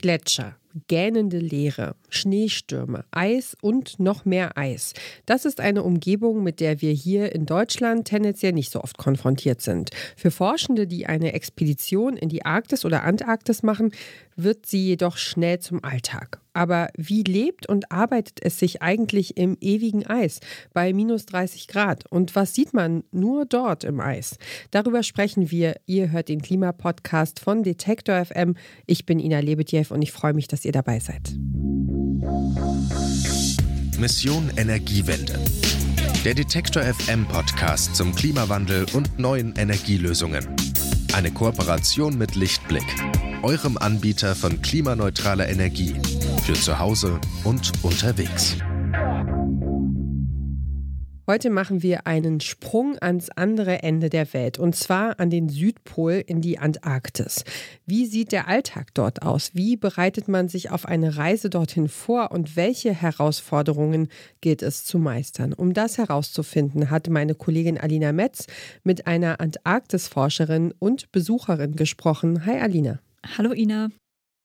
Gletscher, gähnende Leere, Schneestürme, Eis und noch mehr Eis. Das ist eine Umgebung, mit der wir hier in Deutschland tendenziell nicht so oft konfrontiert sind. Für Forschende, die eine Expedition in die Arktis oder Antarktis machen, wird sie jedoch schnell zum Alltag. Aber wie lebt und arbeitet es sich eigentlich im ewigen Eis bei minus 30 Grad? Und was sieht man nur dort im Eis? Darüber sprechen wir. Ihr hört den Klimapodcast von Detektor FM. Ich bin Ina Lebedjew und ich freue mich, dass ihr dabei seid. Mission Energiewende. Der Detektor FM Podcast zum Klimawandel und neuen Energielösungen. Eine Kooperation mit Lichtblick, eurem Anbieter von klimaneutraler Energie für zu Hause und unterwegs. Heute machen wir einen Sprung ans andere Ende der Welt und zwar an den Südpol in die Antarktis. Wie sieht der Alltag dort aus? Wie bereitet man sich auf eine Reise dorthin vor und welche Herausforderungen gilt es zu meistern? Um das herauszufinden, hat meine Kollegin Alina Metz mit einer Antarktis-Forscherin und Besucherin gesprochen. Hi Alina. Hallo Ina.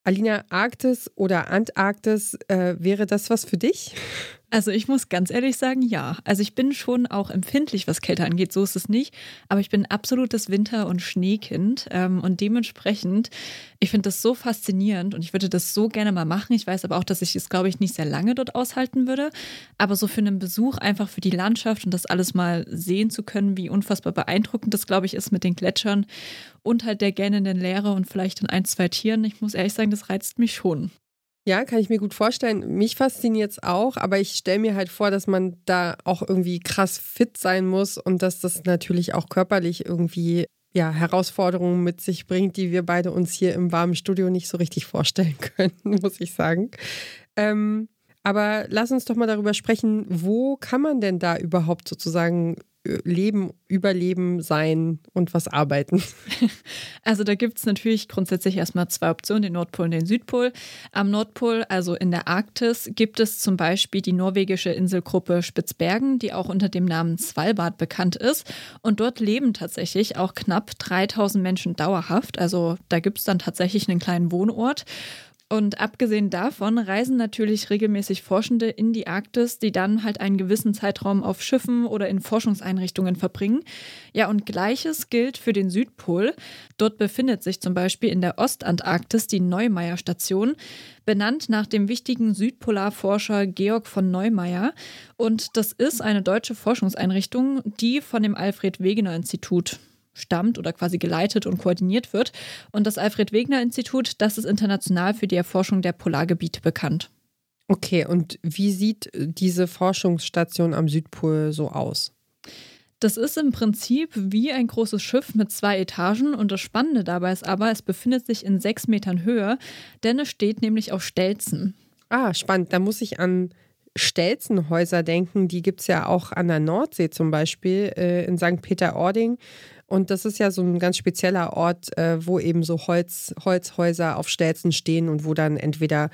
Alina, Arktis oder Antarktis, äh, wäre das was für dich? Also ich muss ganz ehrlich sagen, ja. Also ich bin schon auch empfindlich, was Kälte angeht, so ist es nicht. Aber ich bin absolutes Winter- und Schneekind. Ähm, und dementsprechend, ich finde das so faszinierend und ich würde das so gerne mal machen. Ich weiß aber auch, dass ich es, glaube ich, nicht sehr lange dort aushalten würde. Aber so für einen Besuch, einfach für die Landschaft und das alles mal sehen zu können, wie unfassbar beeindruckend das, glaube ich, ist mit den Gletschern und halt der gähnenden Leere und vielleicht in ein, zwei Tieren. Ich muss ehrlich sagen, das reizt mich schon. Ja, kann ich mir gut vorstellen. Mich fasziniert es auch, aber ich stelle mir halt vor, dass man da auch irgendwie krass fit sein muss und dass das natürlich auch körperlich irgendwie ja, Herausforderungen mit sich bringt, die wir beide uns hier im warmen Studio nicht so richtig vorstellen können, muss ich sagen. Ähm, aber lass uns doch mal darüber sprechen, wo kann man denn da überhaupt sozusagen Leben, Überleben, Sein und was arbeiten? Also da gibt es natürlich grundsätzlich erstmal zwei Optionen, den Nordpol und den Südpol. Am Nordpol, also in der Arktis, gibt es zum Beispiel die norwegische Inselgruppe Spitzbergen, die auch unter dem Namen Svalbard bekannt ist. Und dort leben tatsächlich auch knapp 3000 Menschen dauerhaft. Also da gibt es dann tatsächlich einen kleinen Wohnort. Und abgesehen davon reisen natürlich regelmäßig Forschende in die Arktis, die dann halt einen gewissen Zeitraum auf Schiffen oder in Forschungseinrichtungen verbringen. Ja, und gleiches gilt für den Südpol. Dort befindet sich zum Beispiel in der Ostantarktis die Neumeier-Station, benannt nach dem wichtigen Südpolarforscher Georg von Neumeier. Und das ist eine deutsche Forschungseinrichtung, die von dem Alfred Wegener Institut stammt oder quasi geleitet und koordiniert wird. Und das Alfred Wegener Institut, das ist international für die Erforschung der Polargebiete bekannt. Okay, und wie sieht diese Forschungsstation am Südpol so aus? Das ist im Prinzip wie ein großes Schiff mit zwei Etagen und das Spannende dabei ist aber, es befindet sich in sechs Metern Höhe, denn es steht nämlich auf Stelzen. Ah, spannend. Da muss ich an Stelzenhäuser denken. Die gibt es ja auch an der Nordsee zum Beispiel, äh, in St. Peter-Ording. Und das ist ja so ein ganz spezieller Ort, äh, wo eben so Holz, Holzhäuser auf Stelzen stehen und wo dann entweder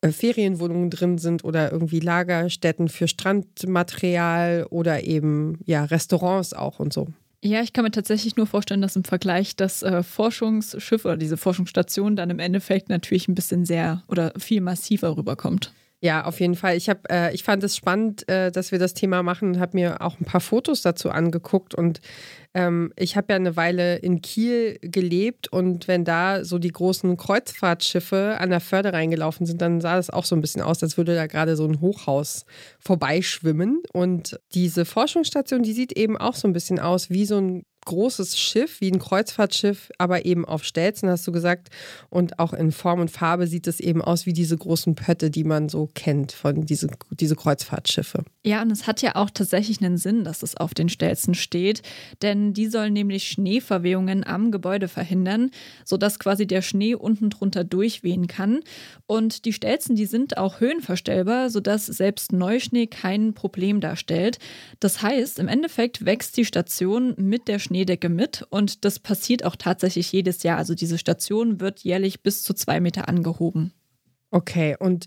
äh, Ferienwohnungen drin sind oder irgendwie Lagerstätten für Strandmaterial oder eben ja Restaurants auch und so. Ja, ich kann mir tatsächlich nur vorstellen, dass im Vergleich das äh, Forschungsschiff oder diese Forschungsstation dann im Endeffekt natürlich ein bisschen sehr oder viel massiver rüberkommt. Ja, auf jeden Fall. Ich, hab, äh, ich fand es spannend, äh, dass wir das Thema machen und habe mir auch ein paar Fotos dazu angeguckt. Und ähm, ich habe ja eine Weile in Kiel gelebt und wenn da so die großen Kreuzfahrtschiffe an der Förde reingelaufen sind, dann sah das auch so ein bisschen aus, als würde da gerade so ein Hochhaus vorbeischwimmen. Und diese Forschungsstation, die sieht eben auch so ein bisschen aus wie so ein großes Schiff, wie ein Kreuzfahrtschiff, aber eben auf Stelzen, hast du gesagt. Und auch in Form und Farbe sieht es eben aus wie diese großen Pötte, die man so kennt von diese, diese Kreuzfahrtschiffe. Ja, und es hat ja auch tatsächlich einen Sinn, dass es auf den Stelzen steht, denn die sollen nämlich Schneeverwehungen am Gebäude verhindern, sodass quasi der Schnee unten drunter durchwehen kann. Und die Stelzen, die sind auch höhenverstellbar, sodass selbst Neuschnee kein Problem darstellt. Das heißt, im Endeffekt wächst die Station mit der Schnee Schneedecke mit und das passiert auch tatsächlich jedes Jahr. Also diese Station wird jährlich bis zu zwei Meter angehoben. Okay, und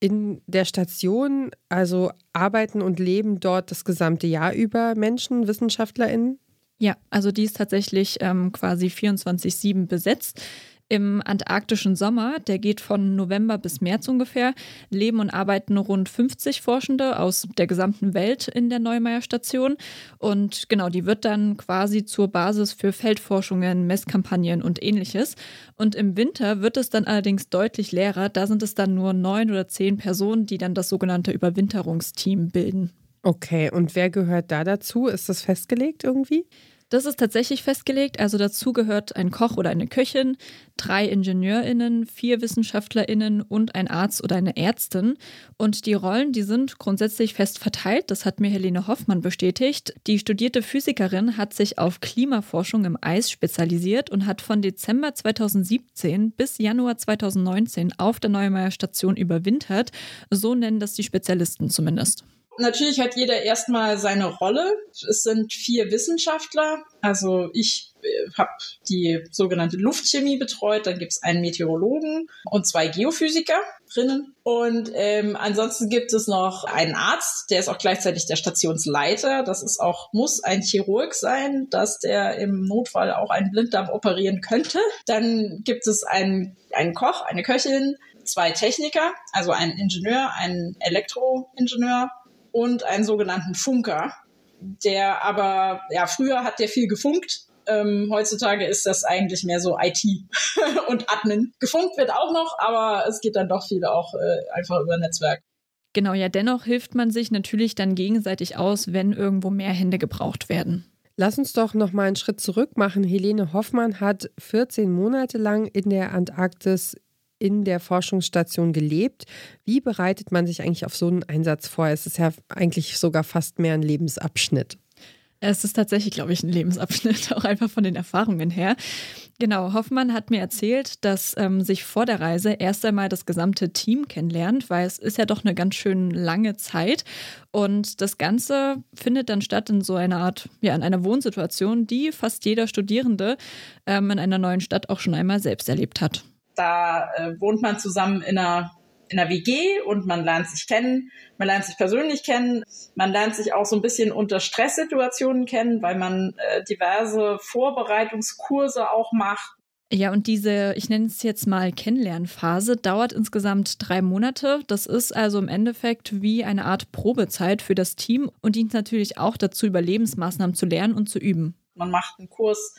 in der Station, also arbeiten und leben dort das gesamte Jahr über Menschen, WissenschaftlerInnen? Ja, also die ist tatsächlich ähm, quasi 24-7 besetzt. Im antarktischen Sommer, der geht von November bis März ungefähr, leben und arbeiten rund 50 Forschende aus der gesamten Welt in der Neumeier Station. Und genau, die wird dann quasi zur Basis für Feldforschungen, Messkampagnen und ähnliches. Und im Winter wird es dann allerdings deutlich leerer. Da sind es dann nur neun oder zehn Personen, die dann das sogenannte Überwinterungsteam bilden. Okay, und wer gehört da dazu? Ist das festgelegt irgendwie? Das ist tatsächlich festgelegt. Also dazu gehört ein Koch oder eine Köchin, drei IngenieurInnen, vier WissenschaftlerInnen und ein Arzt oder eine Ärztin. Und die Rollen, die sind grundsätzlich fest verteilt. Das hat mir Helene Hoffmann bestätigt. Die studierte Physikerin hat sich auf Klimaforschung im Eis spezialisiert und hat von Dezember 2017 bis Januar 2019 auf der Neumeier Station überwintert. So nennen das die Spezialisten zumindest. Natürlich hat jeder erstmal seine Rolle. Es sind vier Wissenschaftler. Also ich äh, habe die sogenannte Luftchemie betreut. Dann gibt es einen Meteorologen und zwei Geophysikerinnen. Und ähm, ansonsten gibt es noch einen Arzt, der ist auch gleichzeitig der Stationsleiter. Das ist auch, muss ein Chirurg sein, dass der im Notfall auch einen Blinddarm operieren könnte. Dann gibt es einen, einen Koch, eine Köchin, zwei Techniker, also einen Ingenieur, einen Elektroingenieur und einen sogenannten Funker, der aber, ja, früher hat der viel gefunkt. Ähm, heutzutage ist das eigentlich mehr so IT und Admin. Gefunkt wird auch noch, aber es geht dann doch viel auch äh, einfach über Netzwerk. Genau, ja, dennoch hilft man sich natürlich dann gegenseitig aus, wenn irgendwo mehr Hände gebraucht werden. Lass uns doch noch mal einen Schritt zurück machen. Helene Hoffmann hat 14 Monate lang in der Antarktis in der Forschungsstation gelebt. Wie bereitet man sich eigentlich auf so einen Einsatz vor? Es ist ja eigentlich sogar fast mehr ein Lebensabschnitt. Es ist tatsächlich, glaube ich, ein Lebensabschnitt, auch einfach von den Erfahrungen her. Genau, Hoffmann hat mir erzählt, dass ähm, sich vor der Reise erst einmal das gesamte Team kennenlernt, weil es ist ja doch eine ganz schön lange Zeit. Und das Ganze findet dann statt in so einer Art, ja, in einer Wohnsituation, die fast jeder Studierende ähm, in einer neuen Stadt auch schon einmal selbst erlebt hat. Da äh, wohnt man zusammen in einer, in einer WG und man lernt sich kennen, man lernt sich persönlich kennen, man lernt sich auch so ein bisschen unter Stresssituationen kennen, weil man äh, diverse Vorbereitungskurse auch macht. Ja, und diese, ich nenne es jetzt mal Kennenlernphase, dauert insgesamt drei Monate. Das ist also im Endeffekt wie eine Art Probezeit für das Team und dient natürlich auch dazu, Überlebensmaßnahmen zu lernen und zu üben. Man macht einen Kurs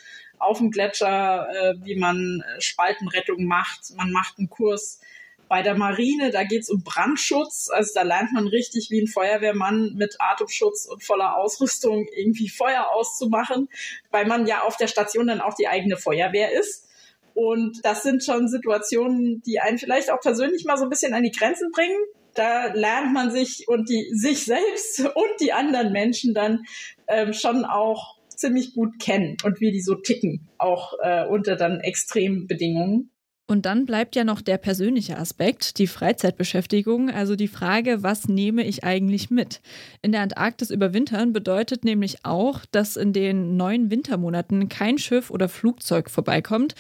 auf dem Gletscher, äh, wie man äh, Spaltenrettung macht. Man macht einen Kurs bei der Marine, da geht es um Brandschutz. Also da lernt man richtig, wie ein Feuerwehrmann mit Atemschutz und voller Ausrüstung irgendwie Feuer auszumachen, weil man ja auf der Station dann auch die eigene Feuerwehr ist. Und das sind schon Situationen, die einen vielleicht auch persönlich mal so ein bisschen an die Grenzen bringen. Da lernt man sich und die sich selbst und die anderen Menschen dann ähm, schon auch ziemlich gut kennen und wie die so ticken, auch äh, unter dann extremen Bedingungen. Und dann bleibt ja noch der persönliche Aspekt, die Freizeitbeschäftigung, also die Frage, was nehme ich eigentlich mit? In der Antarktis überwintern bedeutet nämlich auch, dass in den neun Wintermonaten kein Schiff oder Flugzeug vorbeikommt.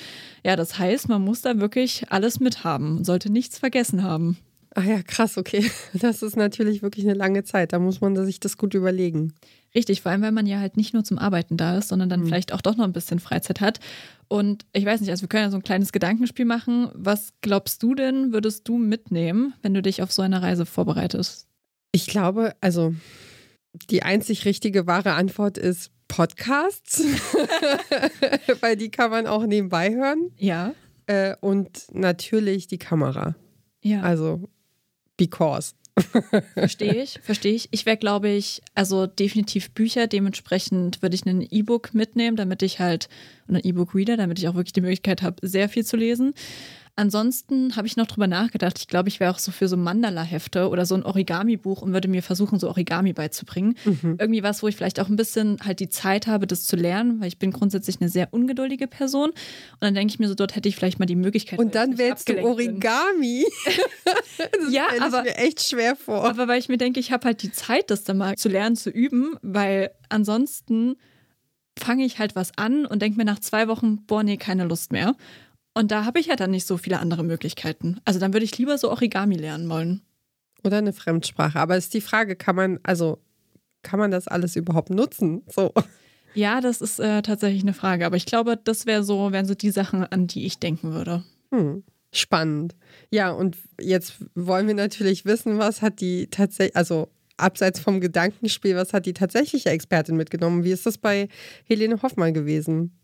Ja, das heißt, man muss da wirklich alles mithaben, sollte nichts vergessen haben. Ah ja, krass, okay. Das ist natürlich wirklich eine lange Zeit. Da muss man sich das gut überlegen. Richtig, vor allem, weil man ja halt nicht nur zum Arbeiten da ist, sondern dann mhm. vielleicht auch doch noch ein bisschen Freizeit hat. Und ich weiß nicht, also wir können ja so ein kleines Gedankenspiel machen. Was glaubst du denn, würdest du mitnehmen, wenn du dich auf so eine Reise vorbereitest? Ich glaube, also die einzig richtige wahre Antwort ist Podcasts, weil die kann man auch nebenbei hören. Ja. Äh, und natürlich die Kamera. Ja. Also, because. Verstehe ich, verstehe ich. Ich wäre, glaube ich, also definitiv Bücher. Dementsprechend würde ich ein E-Book mitnehmen, damit ich halt, oder ein E-Book-Reader, damit ich auch wirklich die Möglichkeit habe, sehr viel zu lesen. Ansonsten habe ich noch drüber nachgedacht. Ich glaube, ich wäre auch so für so Mandala-Hefte oder so ein Origami-Buch und würde mir versuchen, so Origami beizubringen. Mhm. Irgendwie was, wo ich vielleicht auch ein bisschen halt die Zeit habe, das zu lernen, weil ich bin grundsätzlich eine sehr ungeduldige Person. Und dann denke ich mir so, dort hätte ich vielleicht mal die Möglichkeit. Und dann wählst du Origami. das ja, aber mir echt schwer vor. Aber weil ich mir denke, ich habe halt die Zeit, das dann mal zu lernen, zu üben, weil ansonsten fange ich halt was an und denke mir nach zwei Wochen, boah, nee, keine Lust mehr. Und da habe ich ja dann nicht so viele andere Möglichkeiten. Also dann würde ich lieber so Origami lernen wollen. Oder eine Fremdsprache. Aber ist die Frage, kann man, also kann man das alles überhaupt nutzen? So. Ja, das ist äh, tatsächlich eine Frage. Aber ich glaube, das wär so, wären so die Sachen, an die ich denken würde. Hm. Spannend. Ja, und jetzt wollen wir natürlich wissen, was hat die tatsächlich, also abseits vom Gedankenspiel, was hat die tatsächliche Expertin mitgenommen? Wie ist das bei Helene Hoffmann gewesen?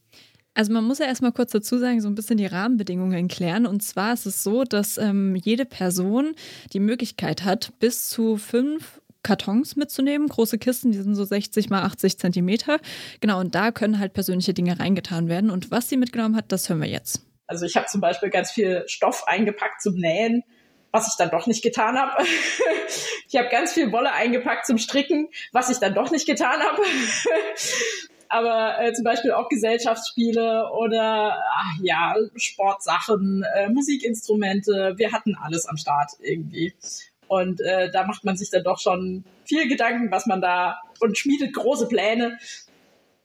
Also man muss ja erstmal kurz dazu sagen, so ein bisschen die Rahmenbedingungen klären. Und zwar ist es so, dass ähm, jede Person die Möglichkeit hat, bis zu fünf Kartons mitzunehmen, große Kisten, die sind so 60 mal 80 Zentimeter. Genau, und da können halt persönliche Dinge reingetan werden. Und was sie mitgenommen hat, das hören wir jetzt. Also ich habe zum Beispiel ganz viel Stoff eingepackt zum Nähen, was ich dann doch nicht getan habe. ich habe ganz viel Wolle eingepackt zum Stricken, was ich dann doch nicht getan habe. Aber äh, zum Beispiel auch Gesellschaftsspiele oder ach, ja Sportsachen, äh, Musikinstrumente. Wir hatten alles am Start irgendwie. Und äh, da macht man sich dann doch schon viel Gedanken, was man da und schmiedet große Pläne,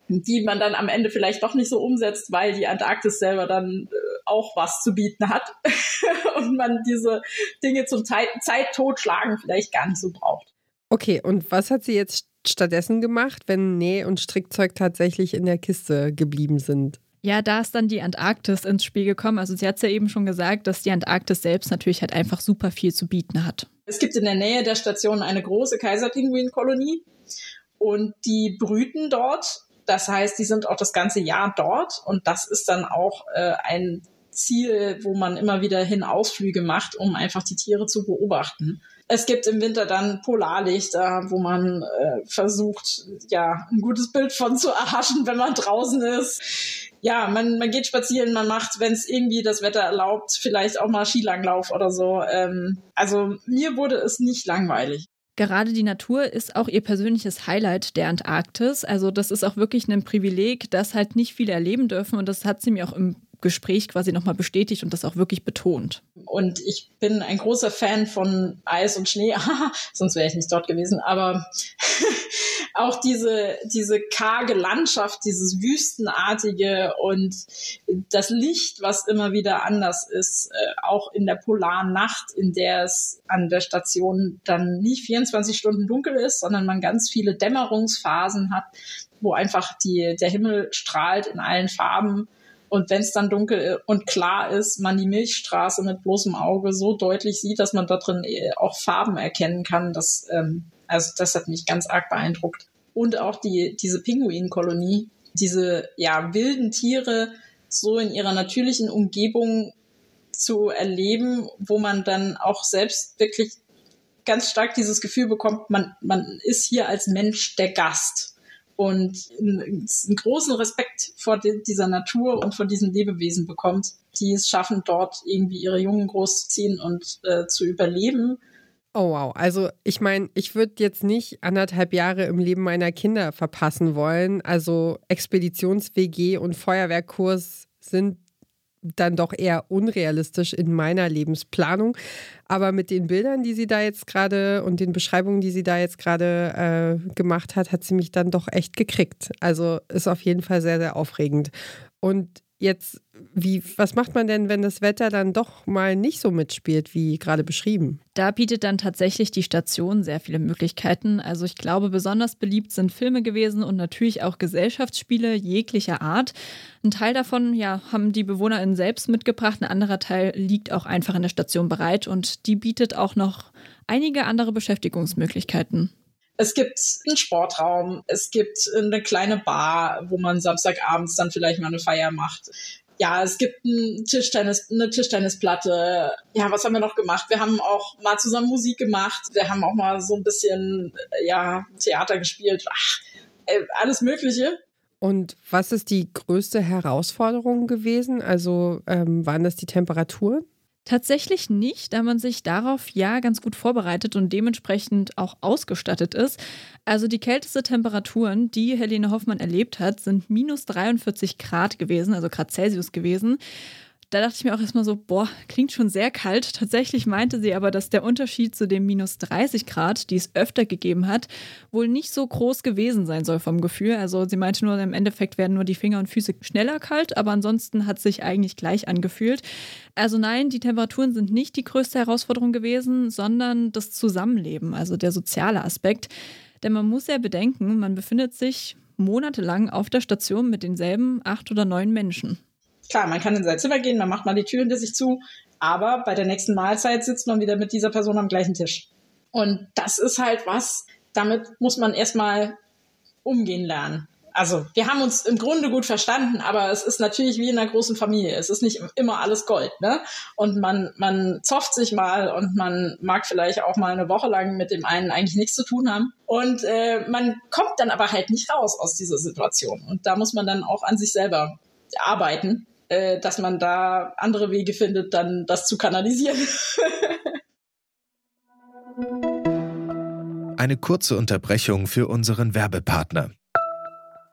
die man dann am Ende vielleicht doch nicht so umsetzt, weil die Antarktis selber dann äh, auch was zu bieten hat und man diese Dinge zum Zeit, Zeit totschlagen vielleicht gar nicht so braucht. Okay, und was hat sie jetzt stattdessen gemacht, wenn Näh- und Strickzeug tatsächlich in der Kiste geblieben sind? Ja, da ist dann die Antarktis ins Spiel gekommen. Also sie hat es ja eben schon gesagt, dass die Antarktis selbst natürlich halt einfach super viel zu bieten hat. Es gibt in der Nähe der Station eine große Kaiserpinguinkolonie und die brüten dort. Das heißt, die sind auch das ganze Jahr dort und das ist dann auch äh, ein Ziel, wo man immer wieder hin Ausflüge macht, um einfach die Tiere zu beobachten. Es gibt im Winter dann Polarlichter, wo man äh, versucht, ja, ein gutes Bild von zu erhaschen, wenn man draußen ist. Ja, man, man geht spazieren, man macht, wenn es irgendwie das Wetter erlaubt, vielleicht auch mal Skilanglauf oder so. Ähm, also mir wurde es nicht langweilig. Gerade die Natur ist auch ihr persönliches Highlight der Antarktis. Also das ist auch wirklich ein Privileg, das halt nicht viele erleben dürfen. Und das hat sie mir auch im Gespräch quasi nochmal bestätigt und das auch wirklich betont. Und ich bin ein großer Fan von Eis und Schnee, sonst wäre ich nicht dort gewesen, aber auch diese, diese karge Landschaft, dieses Wüstenartige und das Licht, was immer wieder anders ist, äh, auch in der polaren Nacht, in der es an der Station dann nicht 24 Stunden dunkel ist, sondern man ganz viele Dämmerungsphasen hat, wo einfach die, der Himmel strahlt in allen Farben und wenn es dann dunkel und klar ist, man die Milchstraße mit bloßem Auge so deutlich sieht, dass man da drin äh, auch Farben erkennen kann. Das, ähm, also das hat mich ganz arg beeindruckt. Und auch die, diese Pinguinkolonie, diese ja, wilden Tiere so in ihrer natürlichen Umgebung zu erleben, wo man dann auch selbst wirklich ganz stark dieses Gefühl bekommt, man, man ist hier als Mensch der Gast und einen, großen Respekt vor dieser Natur und vor diesen Lebewesen bekommt, die es schaffen, dort irgendwie ihre Jungen großzuziehen und äh, zu überleben. Oh wow, also ich meine, ich würde jetzt nicht anderthalb Jahre im Leben meiner Kinder verpassen wollen. Also Expeditions-WG und Feuerwehrkurs sind dann doch eher unrealistisch in meiner Lebensplanung. Aber mit den Bildern, die sie da jetzt gerade und den Beschreibungen, die sie da jetzt gerade äh, gemacht hat, hat sie mich dann doch echt gekriegt. Also ist auf jeden Fall sehr, sehr aufregend. Und Jetzt, wie, was macht man denn, wenn das Wetter dann doch mal nicht so mitspielt, wie gerade beschrieben? Da bietet dann tatsächlich die Station sehr viele Möglichkeiten. Also ich glaube, besonders beliebt sind Filme gewesen und natürlich auch Gesellschaftsspiele jeglicher Art. Ein Teil davon ja, haben die BewohnerInnen selbst mitgebracht, ein anderer Teil liegt auch einfach in der Station bereit und die bietet auch noch einige andere Beschäftigungsmöglichkeiten. Es gibt einen Sportraum, es gibt eine kleine Bar, wo man Samstagabends dann vielleicht mal eine Feier macht. Ja, es gibt ein Tischtennis, eine Tischtennisplatte. Ja, was haben wir noch gemacht? Wir haben auch mal zusammen Musik gemacht. Wir haben auch mal so ein bisschen, ja, Theater gespielt. Ach, äh, alles Mögliche. Und was ist die größte Herausforderung gewesen? Also ähm, waren das die Temperaturen? Tatsächlich nicht, da man sich darauf ja ganz gut vorbereitet und dementsprechend auch ausgestattet ist. Also die kälteste Temperaturen, die Helene Hoffmann erlebt hat, sind minus 43 Grad gewesen, also Grad Celsius gewesen da dachte ich mir auch erstmal so, boah, klingt schon sehr kalt. Tatsächlich meinte sie aber, dass der Unterschied zu den minus 30 Grad, die es öfter gegeben hat, wohl nicht so groß gewesen sein soll vom Gefühl. Also sie meinte nur, im Endeffekt werden nur die Finger und Füße schneller kalt, aber ansonsten hat es sich eigentlich gleich angefühlt. Also nein, die Temperaturen sind nicht die größte Herausforderung gewesen, sondern das Zusammenleben, also der soziale Aspekt. Denn man muss ja bedenken, man befindet sich monatelang auf der Station mit denselben acht oder neun Menschen. Klar, man kann in sein Zimmer gehen, man macht mal die Tür hinter sich zu, aber bei der nächsten Mahlzeit sitzt man wieder mit dieser Person am gleichen Tisch. Und das ist halt was, damit muss man erstmal umgehen lernen. Also wir haben uns im Grunde gut verstanden, aber es ist natürlich wie in einer großen Familie. Es ist nicht immer alles Gold, ne? Und man, man zofft sich mal und man mag vielleicht auch mal eine Woche lang mit dem einen eigentlich nichts zu tun haben. Und äh, man kommt dann aber halt nicht raus aus dieser Situation. Und da muss man dann auch an sich selber arbeiten, äh, dass man da andere Wege findet, dann das zu kanalisieren. Eine kurze Unterbrechung für unseren Werbepartner.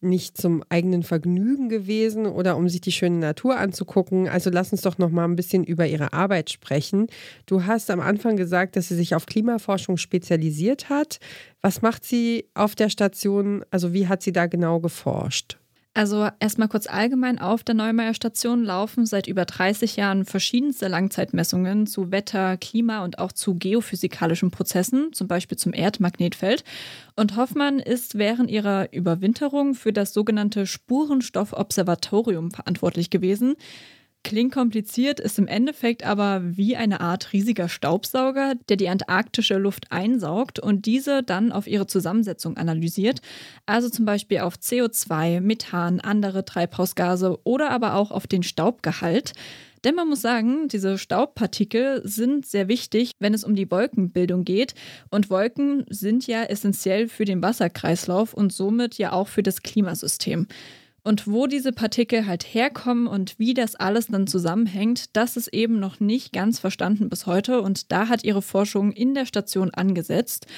nicht zum eigenen Vergnügen gewesen oder um sich die schöne Natur anzugucken. Also lass uns doch noch mal ein bisschen über ihre Arbeit sprechen. Du hast am Anfang gesagt, dass sie sich auf Klimaforschung spezialisiert hat. Was macht sie auf der Station? Also wie hat sie da genau geforscht? Also erstmal kurz allgemein auf der Neumeier Station laufen seit über 30 Jahren verschiedenste Langzeitmessungen zu Wetter, Klima und auch zu geophysikalischen Prozessen, zum Beispiel zum Erdmagnetfeld. Und Hoffmann ist während ihrer Überwinterung für das sogenannte Spurenstoffobservatorium verantwortlich gewesen. Klingt kompliziert, ist im Endeffekt aber wie eine Art riesiger Staubsauger, der die antarktische Luft einsaugt und diese dann auf ihre Zusammensetzung analysiert, also zum Beispiel auf CO2, Methan, andere Treibhausgase oder aber auch auf den Staubgehalt. Denn man muss sagen, diese Staubpartikel sind sehr wichtig, wenn es um die Wolkenbildung geht. Und Wolken sind ja essentiell für den Wasserkreislauf und somit ja auch für das Klimasystem. Und wo diese Partikel halt herkommen und wie das alles dann zusammenhängt, das ist eben noch nicht ganz verstanden bis heute. Und da hat ihre Forschung in der Station angesetzt.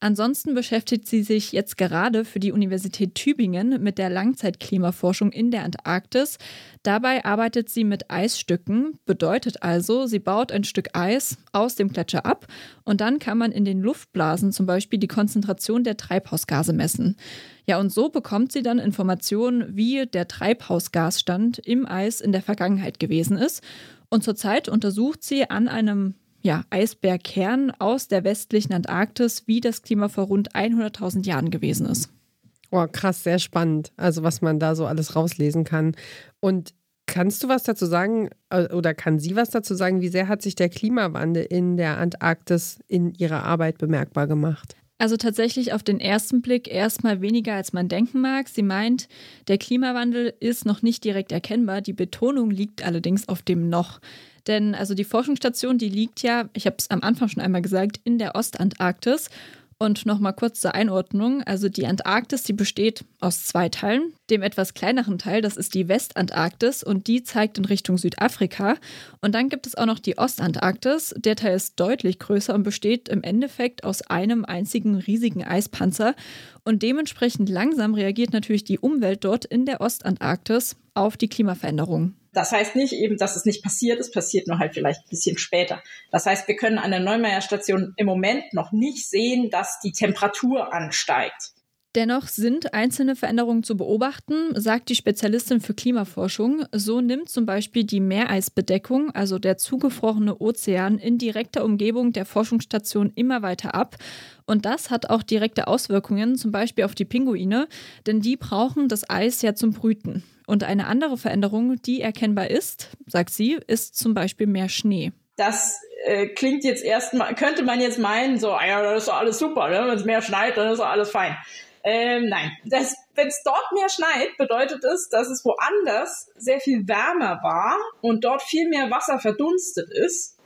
Ansonsten beschäftigt sie sich jetzt gerade für die Universität Tübingen mit der Langzeitklimaforschung in der Antarktis. Dabei arbeitet sie mit Eisstücken, bedeutet also, sie baut ein Stück Eis aus dem Gletscher ab und dann kann man in den Luftblasen zum Beispiel die Konzentration der Treibhausgase messen. Ja, und so bekommt sie dann Informationen, wie der Treibhausgasstand im Eis in der Vergangenheit gewesen ist. Und zurzeit untersucht sie an einem ja, Eisbergkern aus der westlichen Antarktis, wie das Klima vor rund 100.000 Jahren gewesen ist. Oh, krass, sehr spannend. Also, was man da so alles rauslesen kann. Und kannst du was dazu sagen, äh, oder kann sie was dazu sagen, wie sehr hat sich der Klimawandel in der Antarktis in ihrer Arbeit bemerkbar gemacht? Also tatsächlich auf den ersten Blick erstmal weniger, als man denken mag. Sie meint, der Klimawandel ist noch nicht direkt erkennbar. Die Betonung liegt allerdings auf dem noch. Denn also die Forschungsstation, die liegt ja, ich habe es am Anfang schon einmal gesagt, in der Ostantarktis. Und nochmal kurz zur Einordnung. Also die Antarktis, die besteht aus zwei Teilen. Dem etwas kleineren Teil, das ist die Westantarktis und die zeigt in Richtung Südafrika. Und dann gibt es auch noch die Ostantarktis. Der Teil ist deutlich größer und besteht im Endeffekt aus einem einzigen riesigen Eispanzer. Und dementsprechend langsam reagiert natürlich die Umwelt dort in der Ostantarktis auf die Klimaveränderung. Das heißt nicht eben, dass es nicht passiert ist, passiert nur halt vielleicht ein bisschen später. Das heißt, wir können an der Neumeier Station im Moment noch nicht sehen, dass die Temperatur ansteigt. Dennoch sind einzelne Veränderungen zu beobachten, sagt die Spezialistin für Klimaforschung. So nimmt zum Beispiel die Meereisbedeckung, also der zugefrorene Ozean in direkter Umgebung der Forschungsstation immer weiter ab. Und das hat auch direkte Auswirkungen, zum Beispiel auf die Pinguine, denn die brauchen das Eis ja zum Brüten. Und eine andere Veränderung, die erkennbar ist, sagt sie, ist zum Beispiel mehr Schnee. Das äh, klingt jetzt erstmal, könnte man jetzt meinen, so, ah ja, das ist doch alles super, ne? wenn es mehr schneit, dann ist doch alles fein. Ähm, nein, wenn es dort mehr schneit, bedeutet es, dass es woanders sehr viel wärmer war und dort viel mehr Wasser verdunstet ist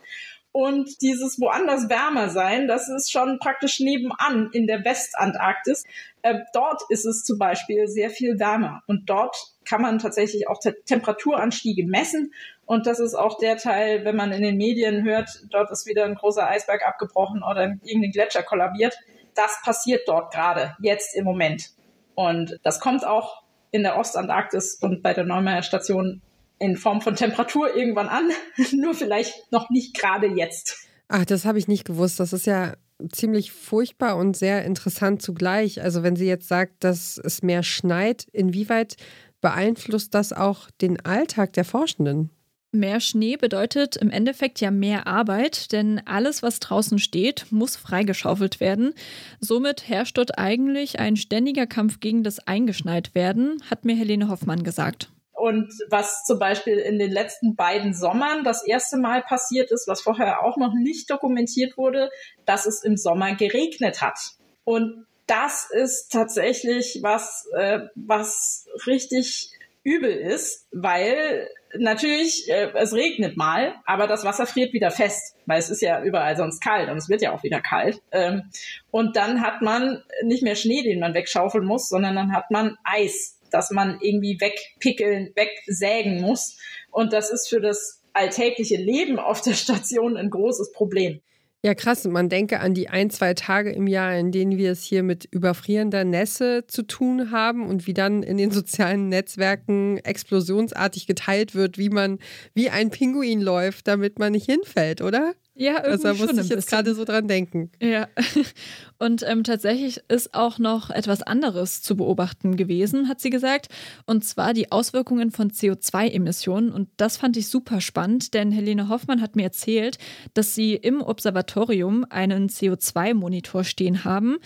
und dieses woanders wärmer sein, das ist schon praktisch nebenan in der Westantarktis. Äh, dort ist es zum Beispiel sehr viel wärmer. Und dort kann man tatsächlich auch Te Temperaturanstiege messen. Und das ist auch der Teil, wenn man in den Medien hört, dort ist wieder ein großer Eisberg abgebrochen oder irgendein Gletscher kollabiert. Das passiert dort gerade, jetzt im Moment. Und das kommt auch in der Ostantarktis und bei der Neumeier Station in Form von Temperatur irgendwann an, nur vielleicht noch nicht gerade jetzt. Ach, das habe ich nicht gewusst. Das ist ja ziemlich furchtbar und sehr interessant zugleich. Also wenn sie jetzt sagt, dass es mehr schneit, inwieweit beeinflusst das auch den Alltag der Forschenden? Mehr Schnee bedeutet im Endeffekt ja mehr Arbeit, denn alles, was draußen steht, muss freigeschaufelt werden. Somit herrscht dort eigentlich ein ständiger Kampf gegen das Eingeschneitwerden, hat mir Helene Hoffmann gesagt. Und was zum Beispiel in den letzten beiden Sommern das erste Mal passiert ist, was vorher auch noch nicht dokumentiert wurde, dass es im Sommer geregnet hat. Und das ist tatsächlich was, äh, was richtig übel ist, weil natürlich, äh, es regnet mal, aber das Wasser friert wieder fest, weil es ist ja überall sonst kalt und es wird ja auch wieder kalt. Ähm, und dann hat man nicht mehr Schnee, den man wegschaufeln muss, sondern dann hat man Eis, das man irgendwie wegpickeln, wegsägen muss. Und das ist für das alltägliche Leben auf der Station ein großes Problem. Ja, krass. Man denke an die ein, zwei Tage im Jahr, in denen wir es hier mit überfrierender Nässe zu tun haben und wie dann in den sozialen Netzwerken explosionsartig geteilt wird, wie man wie ein Pinguin läuft, damit man nicht hinfällt, oder? Ja, irgendwie also da musste ich jetzt gerade so dran denken. Ja. Und ähm, tatsächlich ist auch noch etwas anderes zu beobachten gewesen, hat sie gesagt. Und zwar die Auswirkungen von CO2-Emissionen. Und das fand ich super spannend, denn Helene Hoffmann hat mir erzählt, dass sie im Observatorium einen CO2-Monitor stehen haben.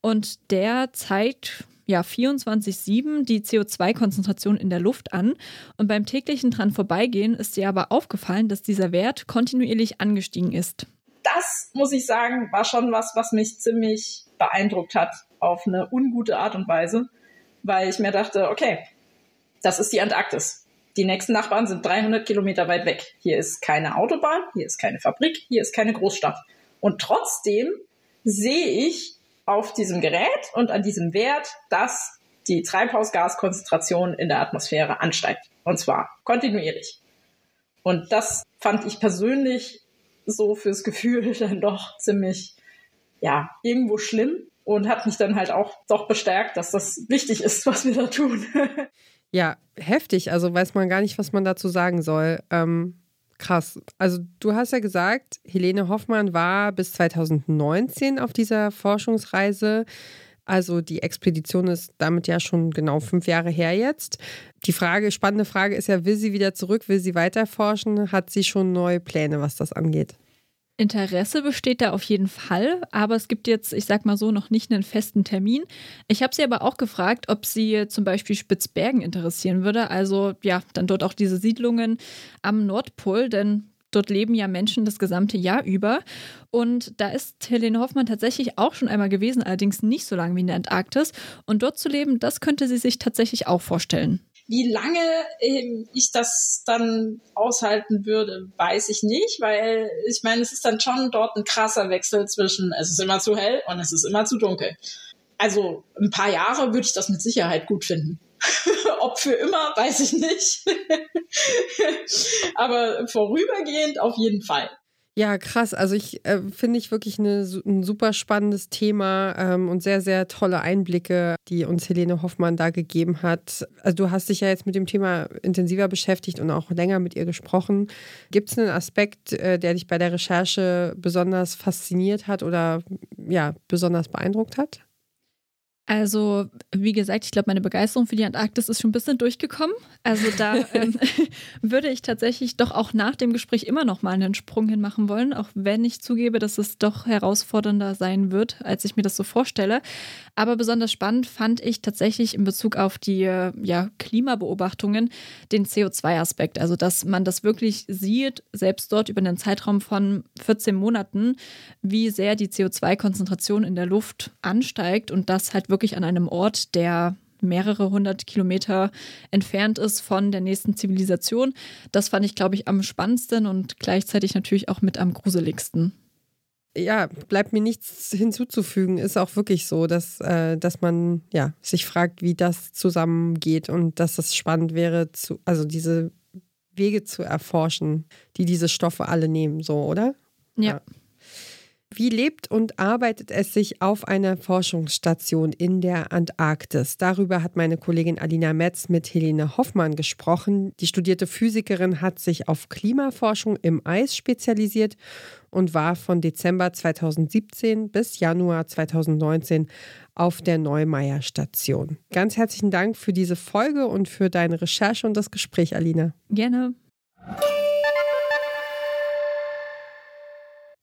Und der zeigt ja, 24-7 die CO2-Konzentration in der Luft an. Und beim täglichen dran vorbeigehen ist ihr aber aufgefallen, dass dieser Wert kontinuierlich angestiegen ist. Das, muss ich sagen, war schon was, was mich ziemlich beeindruckt hat, auf eine ungute Art und Weise, weil ich mir dachte, okay, das ist die Antarktis. Die nächsten Nachbarn sind 300 Kilometer weit weg. Hier ist keine Autobahn, hier ist keine Fabrik, hier ist keine Großstadt. Und trotzdem sehe ich auf diesem Gerät und an diesem Wert, dass die Treibhausgaskonzentration in der Atmosphäre ansteigt. Und zwar kontinuierlich. Und das fand ich persönlich so fürs Gefühl dann doch ziemlich, ja, irgendwo schlimm und hat mich dann halt auch doch bestärkt, dass das wichtig ist, was wir da tun. ja, heftig. Also weiß man gar nicht, was man dazu sagen soll. Ähm, Krass. Also du hast ja gesagt, Helene Hoffmann war bis 2019 auf dieser Forschungsreise. Also die Expedition ist damit ja schon genau fünf Jahre her jetzt. Die Frage, spannende Frage ist ja, will sie wieder zurück, will sie weiter forschen? Hat sie schon neue Pläne, was das angeht? Interesse besteht da auf jeden Fall, aber es gibt jetzt, ich sag mal so, noch nicht einen festen Termin. Ich habe sie aber auch gefragt, ob sie zum Beispiel Spitzbergen interessieren würde. Also ja, dann dort auch diese Siedlungen am Nordpol, denn dort leben ja Menschen das gesamte Jahr über. Und da ist Helene Hoffmann tatsächlich auch schon einmal gewesen, allerdings nicht so lange wie in der Antarktis. Und dort zu leben, das könnte sie sich tatsächlich auch vorstellen. Wie lange ähm, ich das dann aushalten würde, weiß ich nicht, weil ich meine, es ist dann schon dort ein krasser Wechsel zwischen es ist immer zu hell und es ist immer zu dunkel. Also ein paar Jahre würde ich das mit Sicherheit gut finden. Ob für immer, weiß ich nicht. Aber vorübergehend auf jeden Fall. Ja, krass. Also ich äh, finde ich wirklich eine, ein super spannendes Thema ähm, und sehr, sehr tolle Einblicke, die uns Helene Hoffmann da gegeben hat. Also du hast dich ja jetzt mit dem Thema intensiver beschäftigt und auch länger mit ihr gesprochen. Gibt es einen Aspekt, äh, der dich bei der Recherche besonders fasziniert hat oder ja, besonders beeindruckt hat? Also, wie gesagt, ich glaube, meine Begeisterung für die Antarktis ist schon ein bisschen durchgekommen. Also da ähm, würde ich tatsächlich doch auch nach dem Gespräch immer noch mal einen Sprung hinmachen wollen, auch wenn ich zugebe, dass es doch herausfordernder sein wird, als ich mir das so vorstelle. Aber besonders spannend fand ich tatsächlich in Bezug auf die ja, Klimabeobachtungen den CO2-Aspekt. Also, dass man das wirklich sieht, selbst dort über einen Zeitraum von 14 Monaten, wie sehr die CO2-Konzentration in der Luft ansteigt und das halt wirklich an einem Ort, der mehrere hundert Kilometer entfernt ist von der nächsten Zivilisation. Das fand ich, glaube ich, am spannendsten und gleichzeitig natürlich auch mit am gruseligsten. Ja, bleibt mir nichts hinzuzufügen. Ist auch wirklich so, dass, äh, dass man ja, sich fragt, wie das zusammengeht und dass es spannend wäre, zu, also diese Wege zu erforschen, die diese Stoffe alle nehmen, so, oder? ja. ja. Wie lebt und arbeitet es sich auf einer Forschungsstation in der Antarktis? Darüber hat meine Kollegin Alina Metz mit Helene Hoffmann gesprochen. Die studierte Physikerin hat sich auf Klimaforschung im Eis spezialisiert und war von Dezember 2017 bis Januar 2019 auf der Neumeier Station. Ganz herzlichen Dank für diese Folge und für deine Recherche und das Gespräch, Alina. Gerne.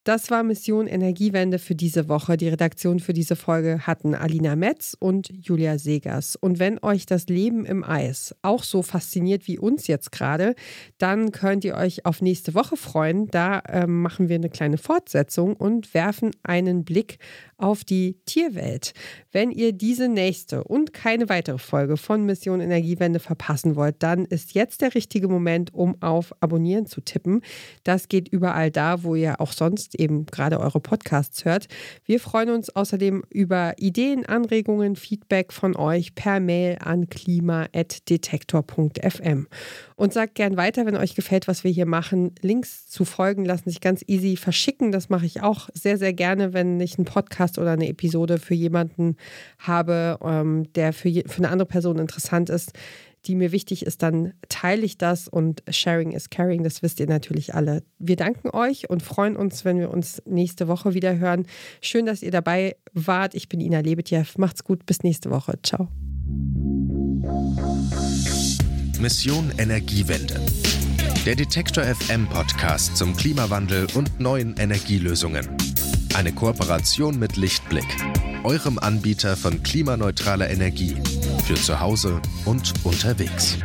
Das war Mission Energiewende für diese Woche. Die Redaktion für diese Folge hatten Alina Metz und Julia Segers. Und wenn euch das Leben im Eis auch so fasziniert wie uns jetzt gerade, dann könnt ihr euch auf nächste Woche freuen. Da äh, machen wir eine kleine Fortsetzung und werfen einen Blick auf die Tierwelt. Wenn ihr diese nächste und keine weitere Folge von Mission Energiewende verpassen wollt, dann ist jetzt der richtige Moment, um auf Abonnieren zu tippen. Das geht überall da, wo ihr auch sonst eben gerade eure Podcasts hört. Wir freuen uns außerdem über Ideen, Anregungen, Feedback von euch per Mail an klima.detektor.fm. Und sagt gern weiter, wenn euch gefällt, was wir hier machen. Links zu Folgen lassen sich ganz easy verschicken. Das mache ich auch sehr, sehr gerne, wenn ich einen Podcast oder eine Episode für jemanden habe, ähm, der für, für eine andere Person interessant ist die mir wichtig ist, dann teile ich das und Sharing is Caring, das wisst ihr natürlich alle. Wir danken euch und freuen uns, wenn wir uns nächste Woche wieder hören. Schön, dass ihr dabei wart. Ich bin Ina Lebetjew. Macht's gut, bis nächste Woche. Ciao. Mission Energiewende. Der Detektor FM Podcast zum Klimawandel und neuen Energielösungen. Eine Kooperation mit Lichtblick, eurem Anbieter von klimaneutraler Energie für zu Hause und unterwegs.